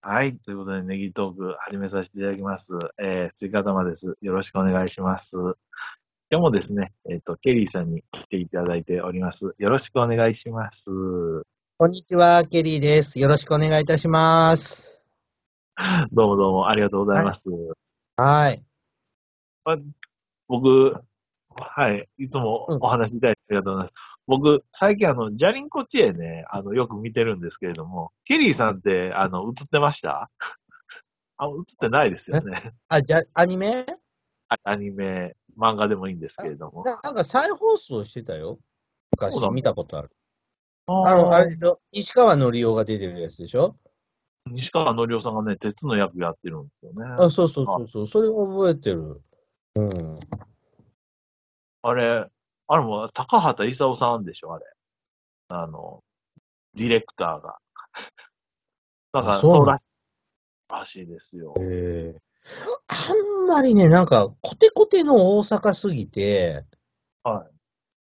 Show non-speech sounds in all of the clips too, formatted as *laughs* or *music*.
はい。ということで、ネギトーク始めさせていただきます。えー、追加玉です。よろしくお願いします。今日もですね、えっ、と、ケリーさんに来ていただいております。よろしくお願いします。こんにちは、ケリーです。よろしくお願いいたします。どうもどうもありがとうございます。はい。僕、はい。いつもお話しいただいてありがとうございます。僕、最近あの、ジャリンコチエね、あの、よく見てるんですけれども、ケリーさんって、あの、映ってました？あ、映ってないですよね。あ、じゃ、アニメ？あアニメ、漫画でもいいんですけれども。ななんか再放送してたよ。昔見たことある。ああの、あれでしょ？西川のりおが出てるやつでしょ？西川のりおさんがね、鉄の役やってるんですよね。あ、そうそうそうそう。それを覚えてる。うん。あれ、あれも高畑勲さんでしょ、あれ。あの、ディレクターが。だから、あそうらしらしいですよ。ええあんまりね、なんか、コテコテの大阪すぎて、は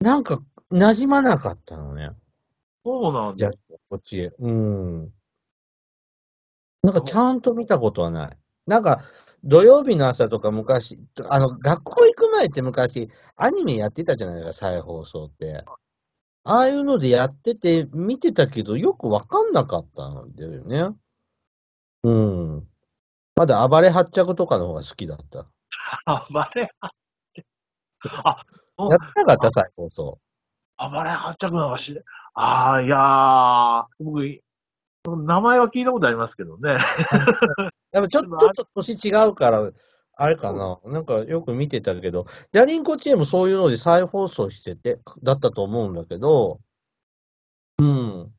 い。なんか、馴染まなかったのね。そうなんじゃ。こっちへ。うん。なんかちゃんと見たことはない。なんか、土曜日の朝とか昔、あの、学校行く前って昔、アニメやってたじゃないですか、再放送って。ああいうのでやってて、見てたけど、よくわかんなかったんだよね。うん。まだ暴れ発着とかの方が好きだった。暴れ発着？あ、やってなかった、再放送。暴れ発着なんかし、ああ、いやー、僕、名前は聞いたことありますけどね。*laughs* やっぱちょっと、ちょっと年違うから、あれかな。なんかよく見てたけど、ジャリンコチエもそういうので再放送してて、だったと思うんだけど、うん。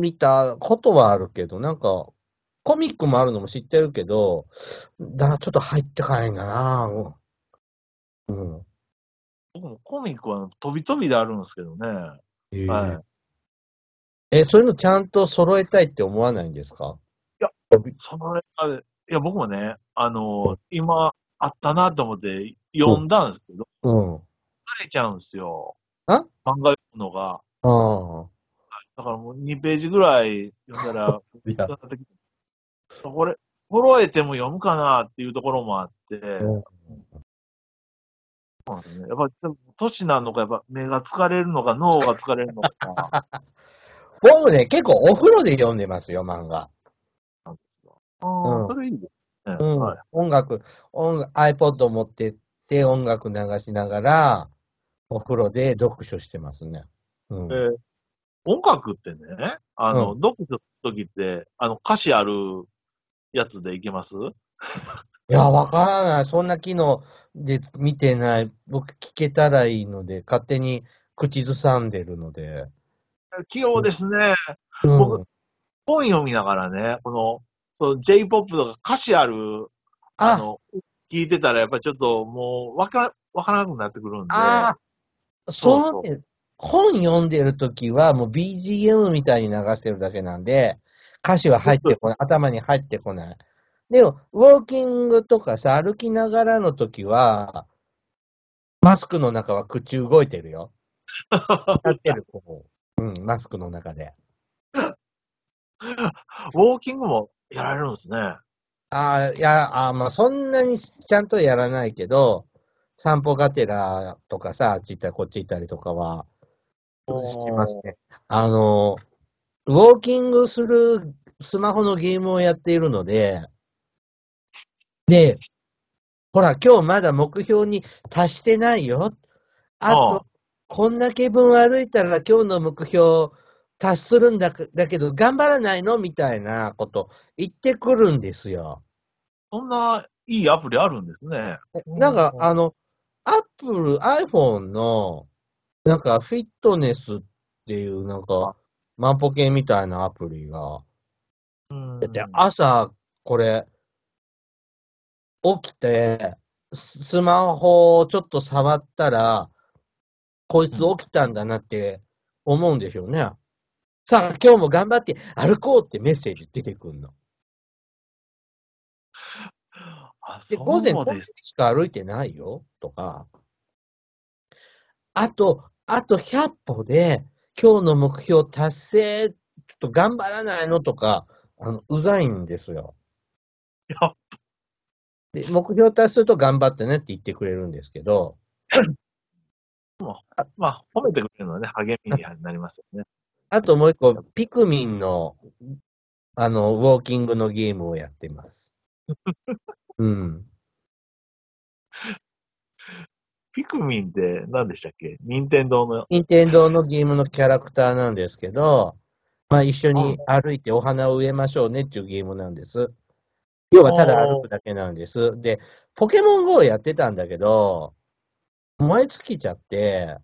見たことはあるけど、なんか、コミックもあるのも知ってるけど、だちょっと入ってかないんだなうん。僕もコミックは飛び飛びであるんですけどね。えはい。え、そういうのちゃんと揃えたいって思わないんですか？その映画で、いや、僕もね、あの、今、あったなと思って読んだんですけど、うん。疲れちゃうんですよ。あ？漫画読むのが。ああ。だからもう2ページぐらい読んだら、いや、これ、揃えても読むかなっていうところもあって、うんそうなんですねやっぱり、年なのか、やっぱ目が疲れるのか、脳が疲れるのか。*laughs* 僕ね、結構お風呂で読んでますよ、漫画。あうあ、んそれいいですね。うんはい。音楽、音楽 iPod 持ってって音楽流しながら、お風呂で読書してますね。うん。えー音楽ってね、あの、う読書するときって、あの、歌詞あるやつでいけます？いや、わからない。そんな機能で見てない。僕聞けたらいいので、勝手に口ずさんでるので。器用ですね。うん僕。本読みながらね、この、そう、J-POP とか歌詞ある、ああ、の、聞いてたらやっぱりちょっともう、わか、わからなくなってくるんで。あそそう本読んでるときはもう BGM みたいに流してるだけなんで、歌詞は入ってこない。頭に入ってこない。でも、ウォーキングとかさ、歩きながらのときは、マスクの中は口動いてるよ。やってる、こう。うん、マスクの中で。*laughs* ウォーキングもやられるんですね。ああ、いや、あーまあ、そんなにちゃんとやらないけど、散歩がてらとかさ、あっち行ったりこっち行ったりとかは、してますね。あの、ウォーキングするスマホのゲームをやっているので、で、ほら、今日まだ目標に達してないよ。あああと、こんだけ分歩いたら今日の目標達するんだけだけど、頑張らないのみたいなこと言ってくるんですよ。そんないいアプリあるんですね。なんかう、んあの、アップル、iPhone の、なんか、フィットネスっていう、なんか、万歩計みたいなアプリが、うんで、朝、これ、起きて、ススマホをちょっと触ったら、こいつ起きたんだなって思うんでしょうね。さあ、今日も頑張って歩こうってメッセージ出てくるの。あ、で、そ午前5分うです。しか歩いてないよ、とか。あと、あと100歩で、今日の目標達成、ちょっと頑張らないのとか、あの、うざいんですよ。やで、目標達すると頑張ってねって言ってくれるんですけど、*laughs* まあ、褒めてくれるのはね、励みになりますよね。あともう一個、ピクミンの、あの、ウォーキングのゲームをやってます。*laughs* うん。ピクミンって何でしたっけ？任天堂の。任天堂のゲームのキャラクターなんですけど、まあ一緒に歩いてお花を植えましょうねっていうゲームなんです。要はただ歩くだけなんです。で、ポケモン GO やってたんだけど、燃え尽きちゃって、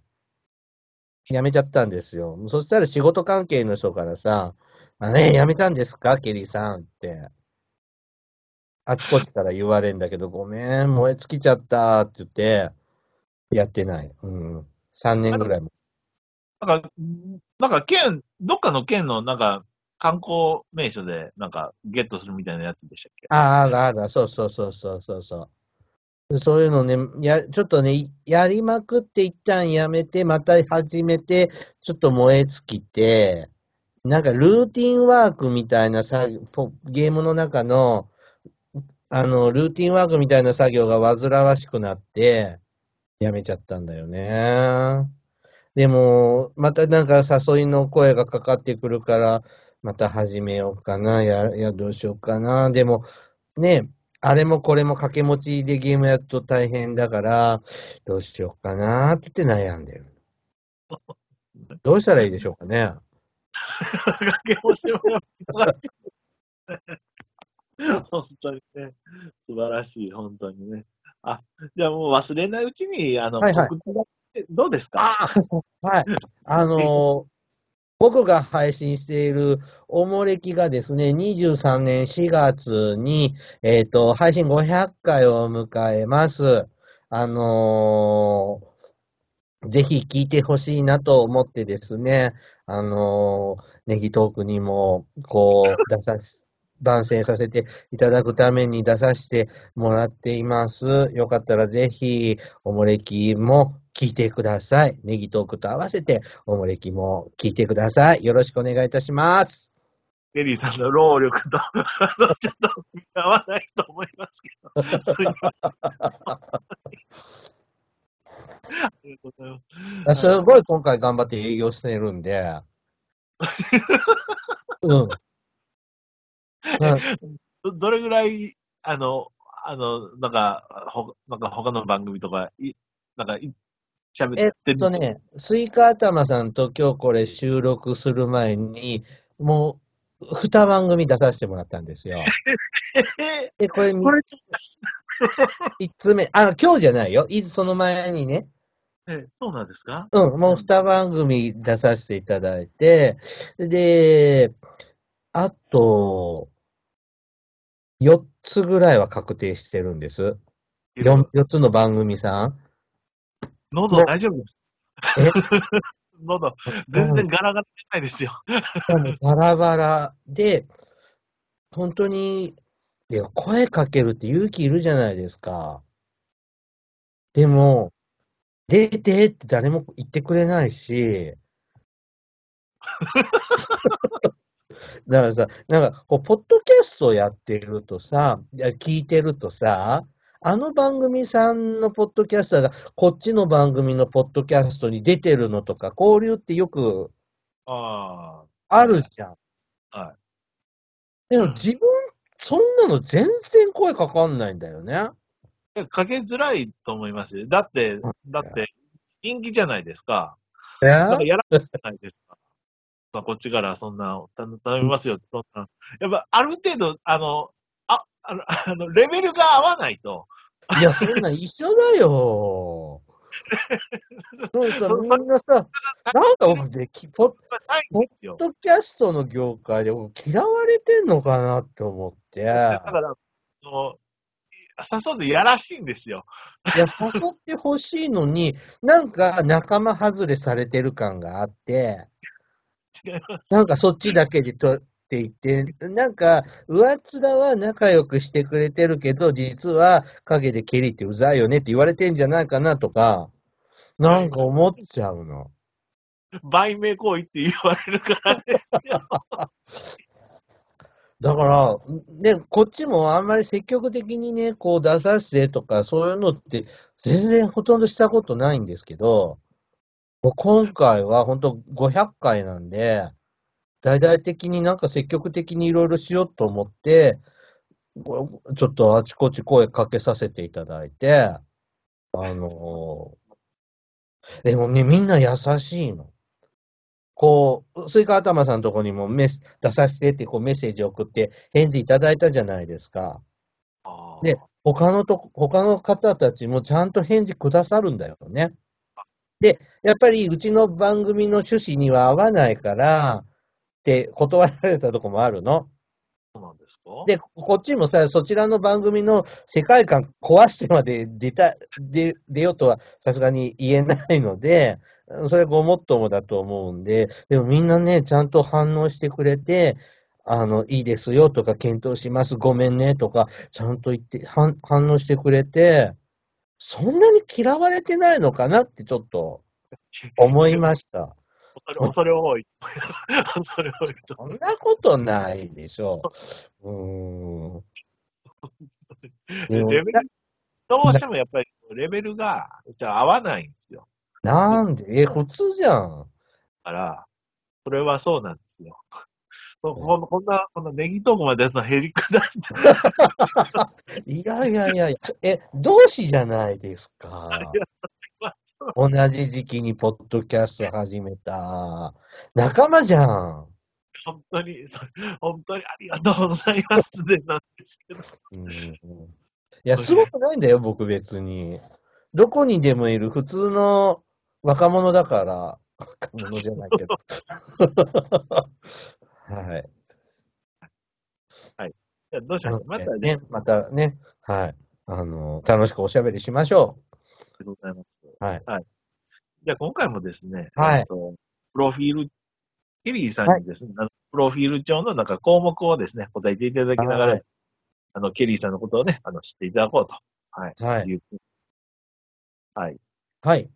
やめちゃったんですよ。そしたら仕事関係の人からさ、あね、やめたんですか？ケリーさんって。あちこちから言われるんだけど、ごめん、燃え尽きちゃったって言って、やってない。うん。3年ぐらいも。なんか、なんか県、どっかの県のなんか観光名所でなんかゲットするみたいなやつでしたっけ？ああ、あるある、そうそうそうそうそうそう。いうのね、や、ちょっとね、やりまくって一旦やめて、また始めて、ちょっと燃え尽きて、なんかルーティンワークみたいな作業、ポゲームの中の、あの、ルーティンワークみたいな作業が煩わしくなって、やめちゃったんだよね。でも、またなんか誘いの声がかかってくるから、また始めようかな。や、や、どうしようかな。でも、ね、あれもこれも掛け持ちでゲームやると大変だから、どうしようかなって言って悩んでる。どうしたらいいでしょうかね。掛け持ちも忙しい本当にね、素晴らしい、本当にね。あ、じゃあもう忘れないうちに、あの、はいはいどうですか？はい。あのー僕が配信しているおもれきがですね、23年4月に、えっ、と、配信500回を迎えます。あのーぜひ聞いてほしいなと思ってですね、あのーネギトークにも、こう、出さし、番宣させていただくために出させてもらっています。よかったらぜひ、おもれきも聞いてください。ネギトークと合わせて、おもれきも聞いてください。よろしくお願いいたします。ケリーさんの労力と、ちょっと見 *laughs* 合わないと思いますけど、すいません。ありがとうございます。すごい今回頑張って営業してるんで。*laughs* うん。どどれぐらい、あの、あの、なんか、ほなんか他の番組とか、いなんかい、喋えってる。っとね、スイカ頭さんと今日これ収録する前に、もう、二番組出させてもらったんですよ。え *laughs* で、これこれ、三つ目、あ、今日じゃないよ。いその前にね。えそうなんですか？うん、もう二番組出させていただいて、で、あと、四つぐらいは確定してるんです。四四つの番組さん。喉大丈夫です。え？*laughs* 喉、全然ガラガラじゃないですよ。バラバラで、本当に、いや声かけるって勇気いるじゃないですか。でも、出てって誰も言ってくれないし、*laughs* だからさ、なんか、こう、ポッドキャストやってるとさ、いや聞いてるとさ、あの番組さんのポッドキャスターが、こっちの番組のポッドキャストに出てるのとか、交流ってよくああるじゃん。あ、はい。でも自分、そんなの全然声かかんないんだよね。かけづらいと思いますよ。だって、だって、人気じゃないですか。え？なんかやらないですか。まあ、こっちからそんな、頼頼みますよって、そんな。やっぱ、ある程度、あの、あ、あの、*laughs* あのレベルが合わないと、いや、そんなん一緒だよ。*laughs* そうさ、そみんなさ、なんか僕でき、ポッ。ドキャストの業界で僕嫌われてんのかなって思って。いや、だから、誘うでやらしいんですよ。誘ってほしいのに、なんか仲間外れされてる感があって、*laughs* 違います。なんかそっちだけでとって言って、なんか、上っ面は仲良くしてくれてるけど、実は陰でケリーってうざいよねって言われてんじゃないかなとか、なんか思っちゃうの。売名行為って言われるからですよ。*laughs* だから、ね、こっちもあんまり積極的にね、こう出させてとか、そういうのって全然ほとんどしたことないんですけど、今回は本当500回なんで、大々的になんか積極的にいろいろしようと思って、ちょっとあちこち声かけさせていただいて、あのでもね、みんな優しいの。こう、スイカ頭さんのとこにもメッセ出させてってこうメッセージ送って返事いただいたじゃないですか。で、他のとこ、他の方たちもちゃんと返事くださるんだよね。で、やっぱりうちの番組の趣旨には合わないから、って断られたとこもあるの。そうなんですか？で、こっちもさ、そちらの番組の世界観壊してまで出た、出、出ようとはさすがに言えないので、それごもっともだと思うんで、でもみんなね、ちゃんと反応してくれて、あの、いいですよとか、検討します、ごめんねとか、ちゃんと言って、反反応してくれて、そんなに嫌われてないのかなってちょっと思いました。それ、恐れ多い。*laughs* 恐れ多いと。そんなことないでしょ *laughs* う。うーん。レベル、どうしてもやっぱりレベルが、じゃあ合わないんですよ。なんで？え、普通じゃん。だから、それはそうなんですよ。こ *laughs* こんこんな、このネギトークまでやつのヘリクだ。いやいやいやいや、え、同志じゃないですか。同じ時期にポッドキャスト始めた。仲間じゃん。本当に、そ本当にありがとうございますでなんですけど。うん、いや、すごくないんだよ、僕別に。どこにでもいる普通の若者だから。若者じゃないけど。*laughs* はい。じゃあどうしましょう。またね、ね、またね、はい。あの、楽しくおしゃべりしましょありがとうございます。う。はい。じゃあ今回もですね、はいえっとプロフィール、ケリーさんにですね、あのプロフィール帳のなんか項目をですね、答えていただきながら、はいあの、ケリーさんのことをね、あの、知っていただこうと。はい。はい。はい。はい。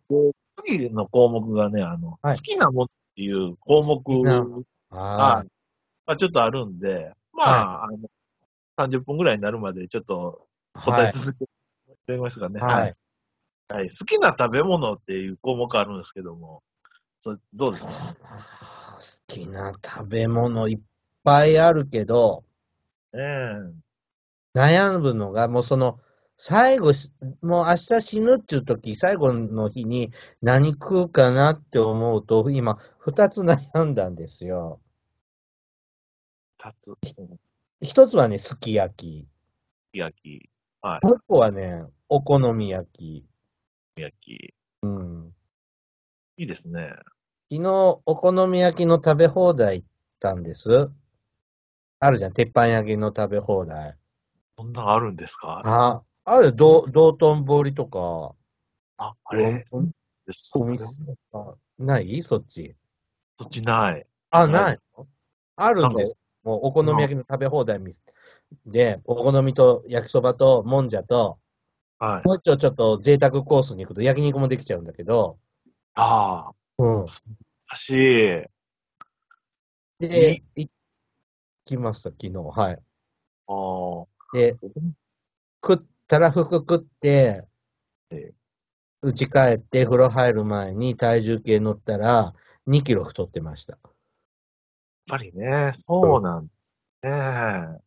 次の項目がね、あの、はい好きなものっていう項目が、はまあ、ちょっとあるんで、まあ、あの、30分ぐらいになるまでちょっとい。答え続けてみますかね。はい。はい。好きな食べ物っていう項目あるんですけども、それどうですか？*laughs* 好きな食べ物いっぱいあるけど、ええ悩むのが、もうその、最後し、もう明日死ぬっていう時、最後の日に何食うかなって思うと、今、二つ悩んだんですよ。二つ。うん一つはね、すき焼き。焼き、はもう一個はね、お好み焼き。い、焼き。うん。いいですね。昨日、お好み焼きの食べ放題行ったんです。あるじゃん、鉄板焼きの食べ放題。そんなのあるんですか？あ、ある道道頓堀とか。あ、あれ、うんですお店あない？そっち？そっちない。あ、ないあるんです。もうお好み焼きの食べ放題みで、お好みと焼きそばともんじゃと、はい。もう一丁ちょっと贅沢コースに行くと焼肉もできちゃうんだけど、ああ、うん。らしい。で、行きました、昨日。はい。ああ、で、食ったら服食ってええ、家帰って風呂入る前に体重計乗ったら2キロ太ってました。やっぱりね、そうなんですね。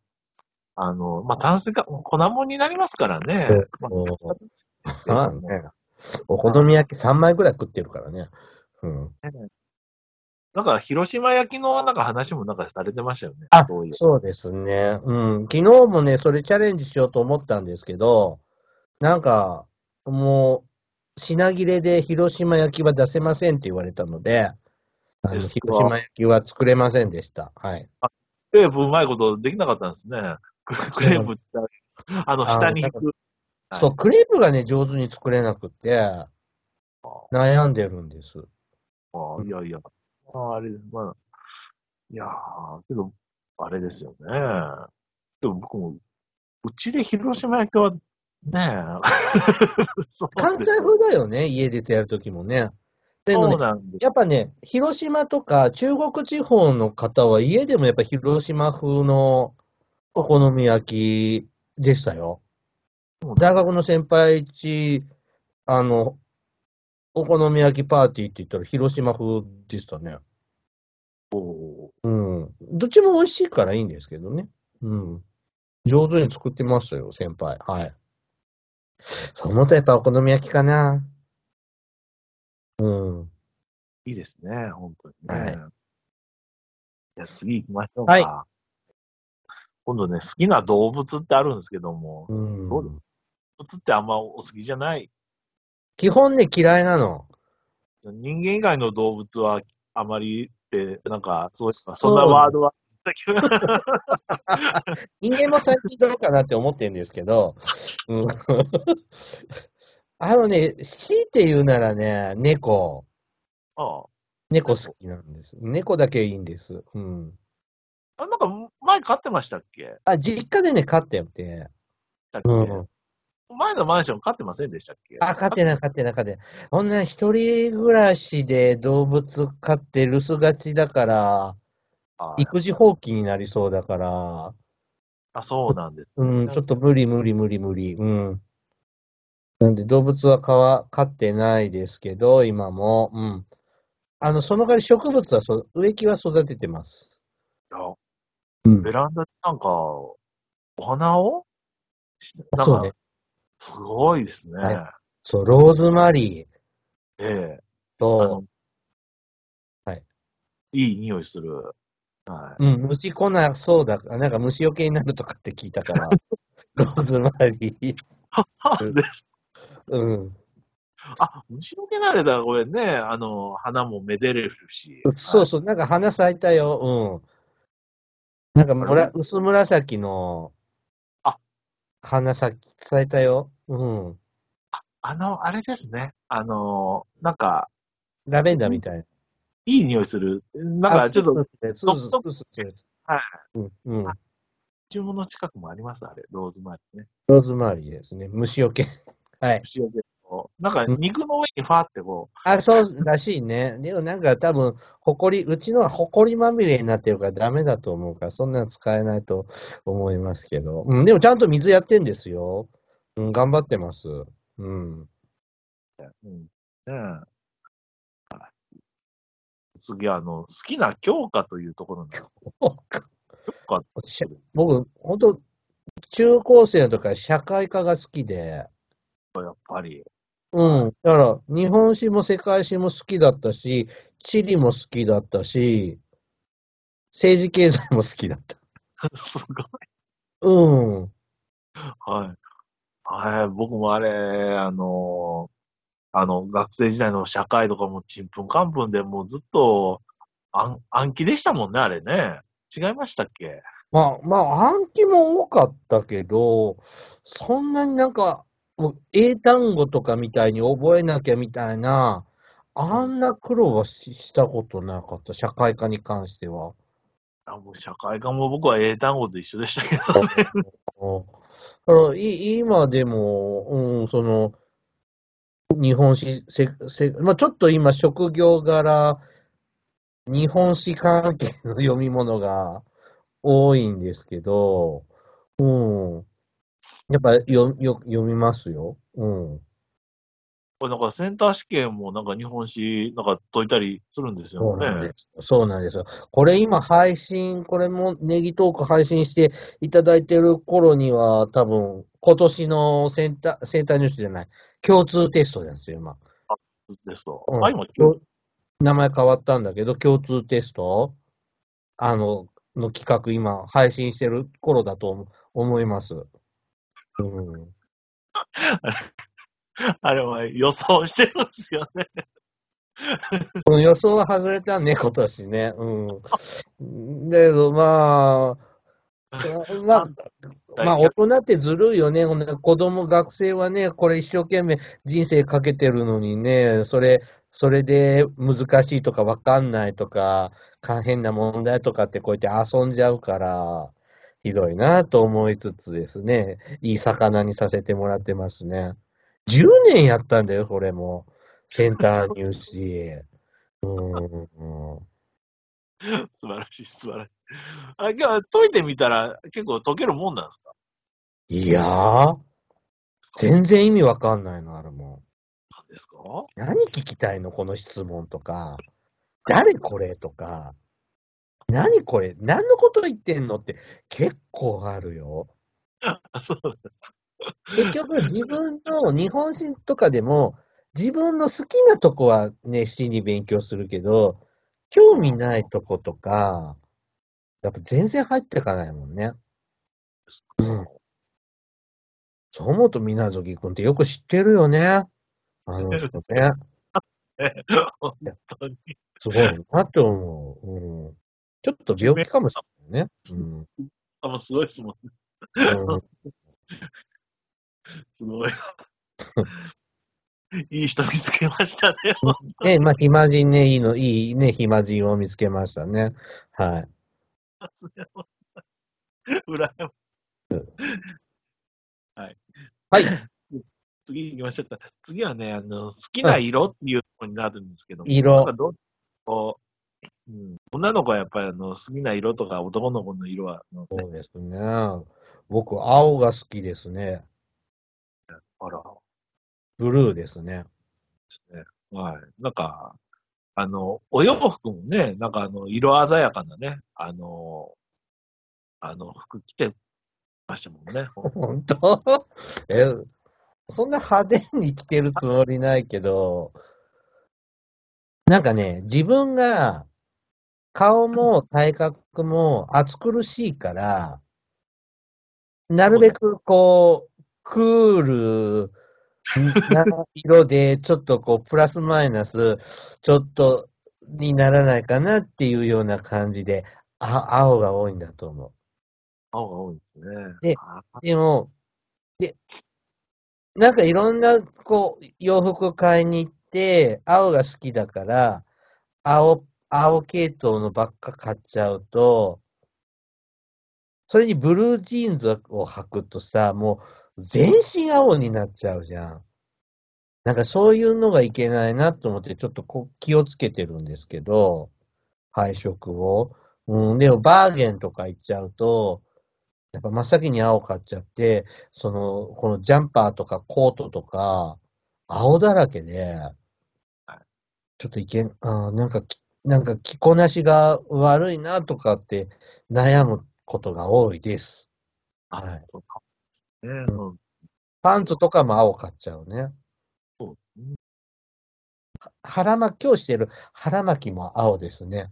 あの、まあ、炭水化、粉もんになりますからね。まあ *laughs* あね。お好み焼き3枚ぐらい食ってるからね。うん。なんか、広島焼きのなんか話もなんかされてましたよね。あそういう。そうですね。うん。昨日もね、それチャレンジしようと思ったんですけど、なんか、もう、品切れで広島焼きは出せませんって言われたので、あの広島焼きは作れませんでした。はい。クレープうまいことできなかったんですね。ククレープってあの、下に引く。はいそう、クレープがね、上手に作れなくて、悩んでるんです。あいやいや。ああれ、まあ、いやー、けど、あれですよね。でも僕も、うちで広島焼きは、ねえ。そう関西風だよね、家でやるときもね。でもねそうなんです。やっぱね、広島とか中国地方の方は家でもやっぱ広島風のお好み焼きでしたよ。大学の先輩ち、あの、お好み焼きパーティーって言ったら広島風でしたね。おうん。どっちも美味しいからいいんですけどね。うん。上手に作ってましたよ、先輩。はい。そう思うとやっぱお好み焼きかな。うん。いいですね、本当にね。はいじゃあ次行きましょうか。はい今度ね、好きな動物ってあるんですけども、うん、そう動物ってあんまお好きじゃない？基本ね、嫌いなの。人間以外の動物はあまりって、なんか、そうそんなワードは、*laughs* 人間も最近どうかなって思ってるんですけど、うん、あのね、強いて言うならね、猫。あ猫好きなんです。猫だけいいんです。うん。あなんか、前飼ってましたっけ？あ、実家でね、飼ってて。だっけ？うん。前のマンション飼ってませんでしたっけ？あ、飼ってない、飼ってない、飼ってない。こんな一人暮らしで動物飼って留守がちだから、はい育児放棄になりそうだから、あ、そうなんです。うん、ちょっと無理無理無理無理。うん。なんで動物は飼わ飼ってないですけど、今も。うん。あの、その代わり植物はそ、植木は育ててます。いやうんベランダでなんか、お花を？しなんかそうね、。すごいですね。はいそう、ローズマリーええあとの、、はい。いい匂いする。はい。うん、虫来なそうだ、なんか虫除けになるとかって聞いたから、*laughs* ローズマリー。うんです。うん。あ、虫除けなれだ、これね、あの、花もめでれるし。そうそう、なんか花咲いたよ。うん。なんかむら薄紫のあ花咲き咲いたよ。うん。あの、あれですね。あの、なんか、ラベンダーみたいな。いい匂いする。なんか、ちょっと、そうそうそうそう。はい。うん。うん。注文の近くもあります、あれ。ローズマリーね。ローズマリーですね。虫除け。はい。虫除けと。なんか、肉の上にファーってこう、あ、そうらしいね。でもなんか多分、ほこり、うちのはほこりまみれになってるからダメだと思うから、そんなの使えないと思いますけど。うん、でもちゃんと水やってんですよ。うん、頑張ってます。うん。うん。ねえはい次は、あの、好きな教科というところなんです。教科僕、本当中高生の時から社会科が好きで、やっぱり。うん。だから、日本史も世界史も好きだったし、地理も好きだったし、政治経済も好きだった。*laughs* すごい。うん。はい。はい。僕もあれ、あの、あの、学生時代の社会とかもちんぷんかんぷんでもうずっと暗暗記でしたもんね、あれね。違いましたっけ？まあ、まあ、暗記も多かったけど、そんなになんか、もう英単語とかみたいに覚えなきゃみたいな、あんな苦労はししたことなかった、社会科に関しては。あもう社会科も僕は英単語と一緒でしたけどね。うんだからい今でも、うん、その、日本史、せせまあ、ちょっと今、職業柄、日本史関係の読み物が多いんですけど、うん。やっぱよよ読みますよ。うん。これなんかセンター試験もなんか日本史なんか解いたりするんですよそうなんねで。す。そうなんですよ。これ今配信、これもネギトーク配信していただいてる頃には、多分、今年のセンター、センターニュースじゃない、共通テストなんですよ、今。ですと。うんあ、今、共名前変わったんだけど、共通テストあの、の企画今配信してる頃だと思思います。うん。*laughs* あれは予想してるんですよね。この予想は外れたね、今年ね。うん。だけど、まあ、まあ、まあ、大人ってずるいよね。子供、学生はね、これ一生懸命人生かけてるのにね、それ、それで難しいとかわかんないとか、か変な問題とかってこうやって遊んじゃうから、ひどいなと思いつつですね、いい魚にさせてもらってますね。10年やったんだよ、これも。センター入試。うん。素晴らしい、素晴らしい。あ、じゃあ、解いてみたら結構解けるもんなんですか？いやー、全然意味わかんないのあるもなんですか？ん。何聞きたいのこの質問とか。誰これとか。何これ？何のこと言ってんの？って結構あるよ。あ、*laughs* そうなんです。結局自分の日本史とかでも自分の好きなとこは熱心に勉強するけど、興味ないとことか、やっぱ全然入ってかないもんね。うんそう思うと水無月君ってよく知ってるよね。あの人ね。*laughs* 本当に。すごいなって思う。うん、ちょっと病気かもしれないね。うんあ、もうすごいですもんね。うんすごい。いい人見つけましたね。*laughs* ね、まあ、暇人ね、いいの、いいね、暇人を見つけましたね。はい。羨まはい。*laughs* 次行きましょうか。次はね、あの、好きな色っていうところになるんですけども、色なんかどこう、うん、女の子はやっぱりあの、好きな色とか男の子の色は、あのそうですね。僕、青が好きですね。あら、ブルーですね。ですね。はい。なんか、あの、お洋服もね、なんかあの、色鮮やかなね、あの、あの、服着てましたもんね。*laughs* 本当？え、そんな派手に着てるつもりないけど、なんかね、自分が顔も体格も暑苦しいから、なるべくこう、クールな色で、ちょっとこう、プラスマイナス、ちょっとにならないかなっていうような感じで、あ青が多いんだと思う。青が多いですね。であでも、で、なんかいろんな、こう、洋服買いに行って、青が好きだから、青、青系統のばっか買っちゃうと、それにブルージーンズを履くとさ、もう全身青になっちゃうじゃん。なんかそういうのがいけないなと思って、ちょっとこう気をつけてるんですけど、配色を。うん、でもバーゲンとか行っちゃうと、やっぱ真っ先に青買っちゃって、その、このジャンパーとかコートとか、青だらけで、ちょっといけん、あーなんかき、なんか着こなしが悪いなとかって悩むことが多いです。あ、はいそうか。ね、うん。パンツとかも青買っちゃうね。そうですね。腹巻き、今日してる腹巻きも青ですね。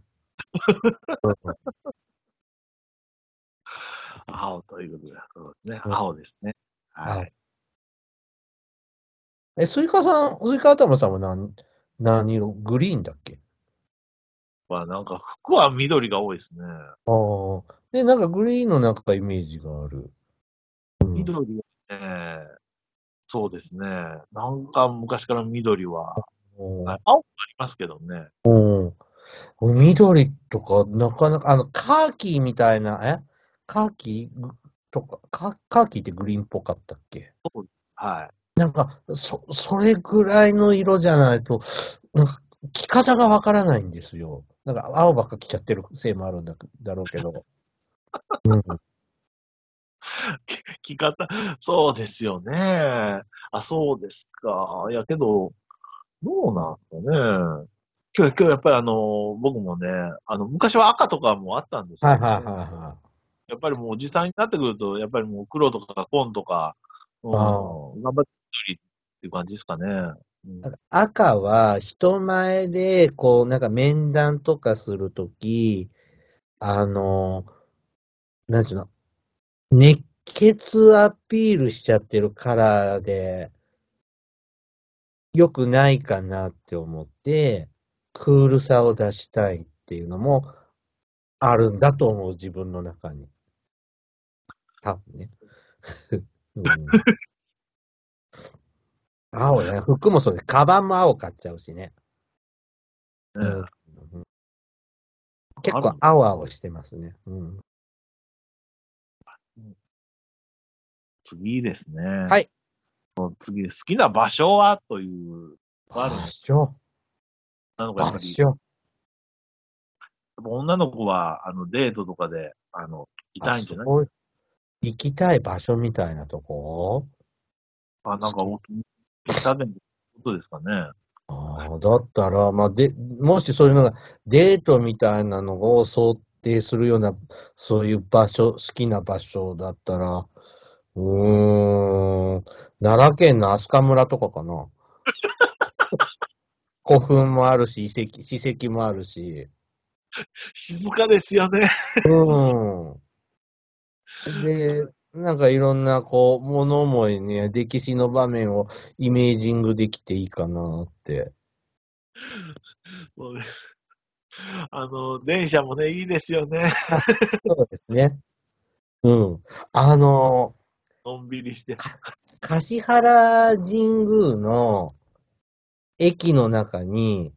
う *laughs* ん青ということで、そうですね。うん青ですね。は青い。え、スイカさん、スイカ頭さんは何、何色？グリーンだっけ？まあなんか服は緑が多いですね。ああ。で、なんかグリーンのなんかイメージがある。うん緑はね、そうですね。なんか昔から緑は、青もありますけどね。うん。緑とか、なかなか、あの、カーキーみたいな、え？カーキ？ーとか、カカーキーってグリーンっぽかったっけ？はい。なんか、そ、それぐらいの色じゃないと、なんか、着方がわからないんですよ。なんか、青ばっか着ちゃってるせいもあるんだだろうけど。*laughs* うん。着方、そうですよね。あ、そうですか。いや、けど、どうなんですかね。今日、今日やっぱりあの、僕もね、あの、昔は赤とかもあったんですけど、はいはいはいはやっぱりもうおじさんになってくると、やっぱりもう黒とか紺とか、うん、あ頑張って緑っていう感じですかね。なんか赤は、人前で、こう、なんか面談とかするとき、あの、なんていうの、熱血アピールしちゃってるカラーで、良くないかなって思って、クールさを出したいっていうのもあるんだと思う、自分の中に。多分ね。*laughs* うん、青ね。服もそうで、カバンも青買っちゃうしね。ねうんうん結構青々してますね。うん、次ですね。はい。次、好きな場所はという、あるんです場所。なのがやっぱり、場所。ぱ女の子は、あの、デートとかで、あの、いたいんじゃない？行きたい場所みたいなとこ？あ、なんか、お気に入ったでことですかね。ああ、だったら、まあ、で、もしそういうのが、デートみたいなのを想定するような、そういう場所、好きな場所だったら、うーん、奈良県の飛鳥村とかかな。*laughs* 古墳もあるし、遺跡、史跡もあるし。*laughs* 静かですよね。うん。*laughs* で、なんかいろんな、こう、物思いね、歴史の場面をイメージングできていいかなって。もうねあの、電車もね、いいですよね。そうですね。うん。あの、のんびりして。橿原神宮の駅の中に、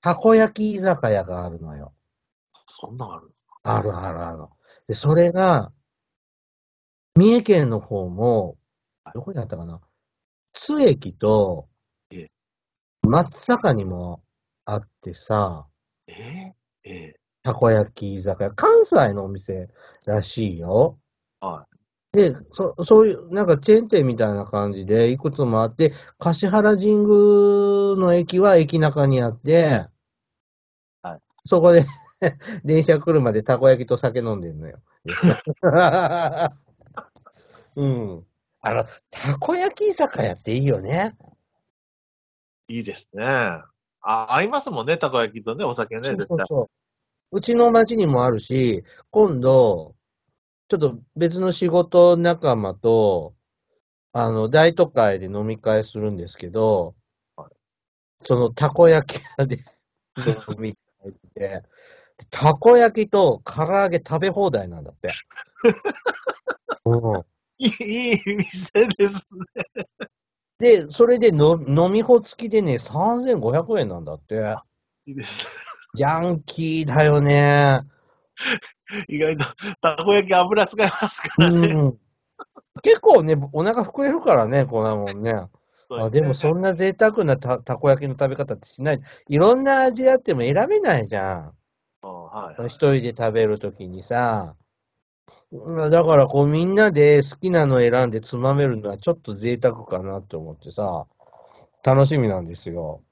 たこ焼き居酒屋があるのよ。そんなんあるあるあるある。で、それが、三重県の方も、どこにあったかな？津駅とええ、松坂にもあってさ、ええええたこ焼き居酒屋。関西のお店らしいよ。はで、そ、そういう、なんかチェーン店みたいな感じで、いくつもあって、橿原神宮の駅は駅中にあって、はいそこで、*laughs* 電車来るまでたこ焼きと酒飲んでんのよ。*laughs* うん。あの、たこ焼き居酒屋っていいよね。い。いいですね。あ、合いますもんね、たこ焼きとね、お酒ね、そう絶対。そうそう。うちの町にもあるし、今度、ちょっと別の仕事仲間と、あの、大都会で飲み会するんですけど、そのたこ焼き屋で *laughs* 飲み会で、たこ焼きと唐揚げ食べ放題なんだって。*laughs* うん、いい、店ですね。で、それでの飲み放付きでね、3500円なんだって。いいです。ジャンキーだよね。意外と、たこ焼き油使いますからね。うん。結構ね、お腹膨れるからね、こんなもんね。あでもそんな贅沢なたたこ焼きの食べ方ってしない。いろんな味あっても選べないじゃん。はいはい一人で食べるときにさ。うんだからこうみんなで好きなの選んでつまめるのはちょっと贅沢かなって思ってさ。楽しみなんですよ。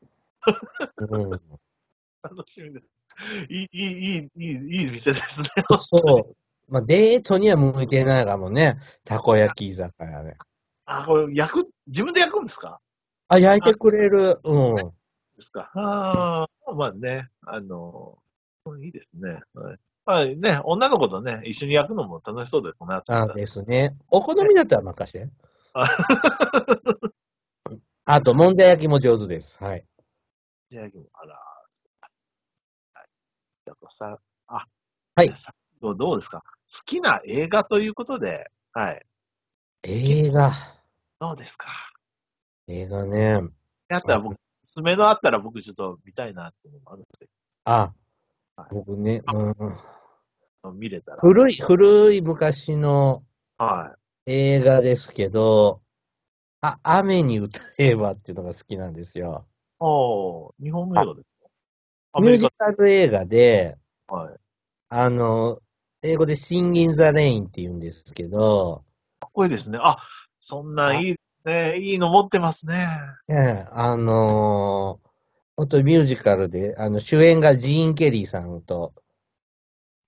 うん、楽しみです。いい、いい、いい、いい、いい店ですね。そう。まあ、デートには向いてないかもね。たこ焼き居酒屋ね。あ、これ、焼く、自分で焼くんですか？あ、焼いてくれる。うん。ですか。ああ、まあね、あの、いいですね。はい。まあね、女の子とね、一緒に焼くのも楽しそうですね。あですね。お好みだったら任して。ああと、もんじゃ焼きも上手です。はい。じゃあ、あら。はい。じゃあさ、あ、はいどうどうですか？好きな映画ということで、はい。映画。どうですか？映画ね。あったら僕、おすすめのあったら僕ちょっと見たいなっていうのもあるんですけあはい、僕ね、うん、ど、見れたら。古い、古い昔のはい。映画ですけど、あ、雨に歌えばっていうのが好きなんですよ。おー、日本の映画ですか？アミュージカ、カル映画で、はい。あの、英語で Sing in the Rain って言うんですけど、かっこいいですね。あ、そんなんいいですね。いいの持ってますね。ええあのー本当にミュージカルで、あの、主演がジーン・ケリーさんと、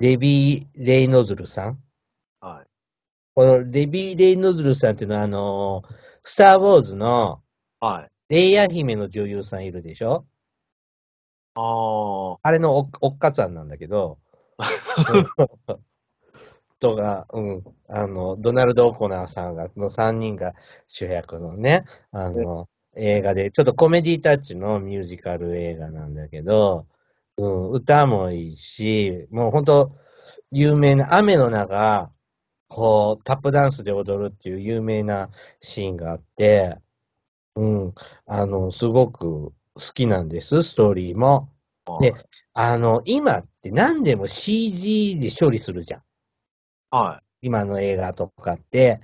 デビー・レイノズルさん。はい。このデビー・レイノズルさんっていうのは、あのースター・ウォーズのはい。レイヤ姫の女優さんいるでしょ？あー。あれのおおっかさんなんだけど、*laughs* とが、うん、あの、ドナルド・オコナーさんが、の3人が主役のね、あの、映画で、ちょっとコメディタッチのミュージカル映画なんだけど、うん、歌もいいし、もう本当有名な雨の中、こう、タップダンスで踊るっていう有名なシーンがあって、うん、あの、すごく好きなんです、ストーリーも。であの、今って何でも CG で処理するじゃん。は今の映画とかって。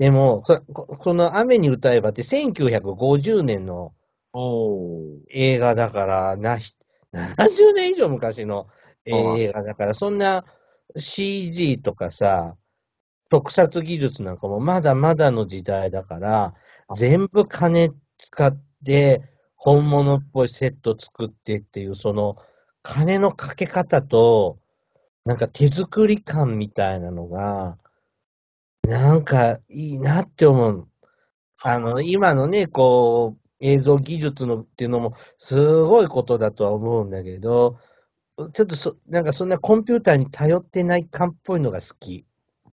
でも、この雨に歌えばって1950年の。映画だから、な、70年以上昔の映画だから、そんな CG とかさ、特撮技術なんかもまだまだの時代だから、全部金使って、本物っぽいセット作ってっていう、その、金のかけ方と、なんか手作り感みたいなのが、なんかいいなって思う。あの、今のね、こう、映像技術のっていうのもすごいことだとは思うんだけど、ちょっとそ、なんかそんなコンピューターに頼ってない感っぽいのが好き。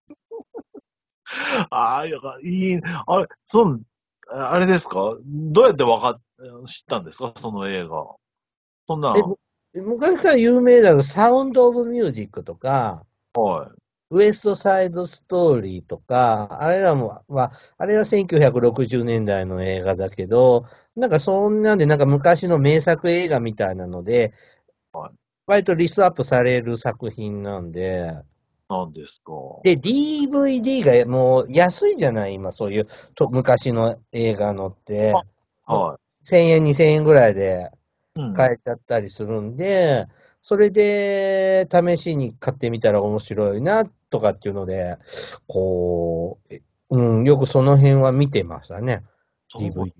*laughs* ああ、いやいい、あれ、そう、あれですか？どうやってわかっ、知ったんですか？その映画。そんな、え昔から有名だとサウンド・オブ・ミュージックとか、はい。ウエスト・サイド・ストーリーとか、あれらも、は、あれは1960年代の映画だけど、なんかそんなんで、なんか昔の名作映画みたいなので、はい割とリストアップされる作品なんで、なんですか。で、DVD がもう安いじゃない？今、そういうと昔の映画のって。は1000円、2000円ぐらいでい。うん。買えちゃったりするんで、それで試しに買ってみたら面白いなとかっていうので、こう、えうん、よくその辺は見てましたね、DVD。か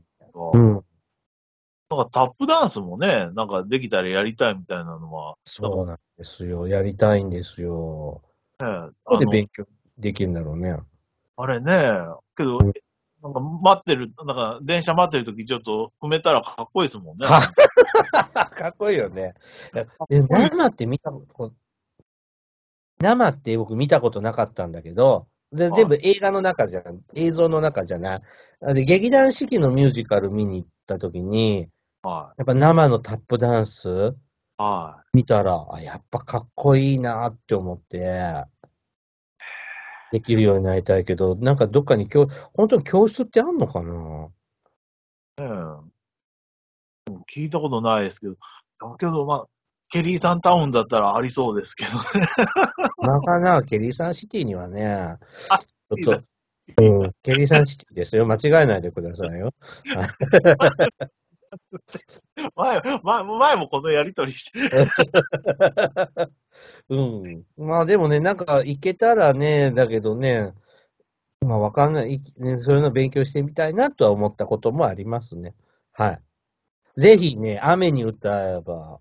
うん、なんかタップダンスもね、なんかできたらやりたいみたいなのは、そうなんですよ。やりたいんですよ。ね、こあのこで勉強できるんだろうね。あれね、けど、うんなんか待ってる、なんか電車待ってる時ちょっと踏めたらかっこいいですもんね。かかっこいいよね。で生って見たこと、生って僕見たことなかったんだけど、で全部映画の中じゃん、映像の中じゃない。で、劇団四季のミュージカル見に行った時に、はやっぱ生のタップダンスい。は見たら、あ、やっぱかっこいいなって思って、できるようになりたいけど、なんかどっかに教、本当に教室ってあんのかな？いねえ聞いたことないですけど、だけどまあ、ケリーさんタウンだったらありそうですけどね。なかなかケリーサンシティにはね、あちょっと、うん、ケリーサンシティですよ。間違えないでくださいよ。*laughs* 前、前前もこのやりとりして。*laughs* うん。まあでもね、なんか行けたらね、だけどね、まあわかんない、いねそういうの勉強してみたいなとは思ったこともありますね。はい。ぜひね、雨に歌えば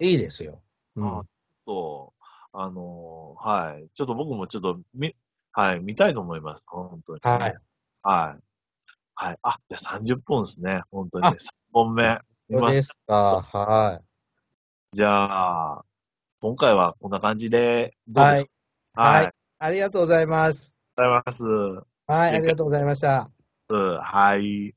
いいですよ。うんあ。そう、あのーはい。ちょっと僕もちょっとみ、はい、見たいと思います。本当に。はい。はい。はい。あ、じゃあ30本ですね。本当にあね。3本目。そうですか。はい。じゃあ、今回はこんな感じで、どうですか？はいはい。ありありがとうございます。がとうございます。はい、ありがとうございました。はい。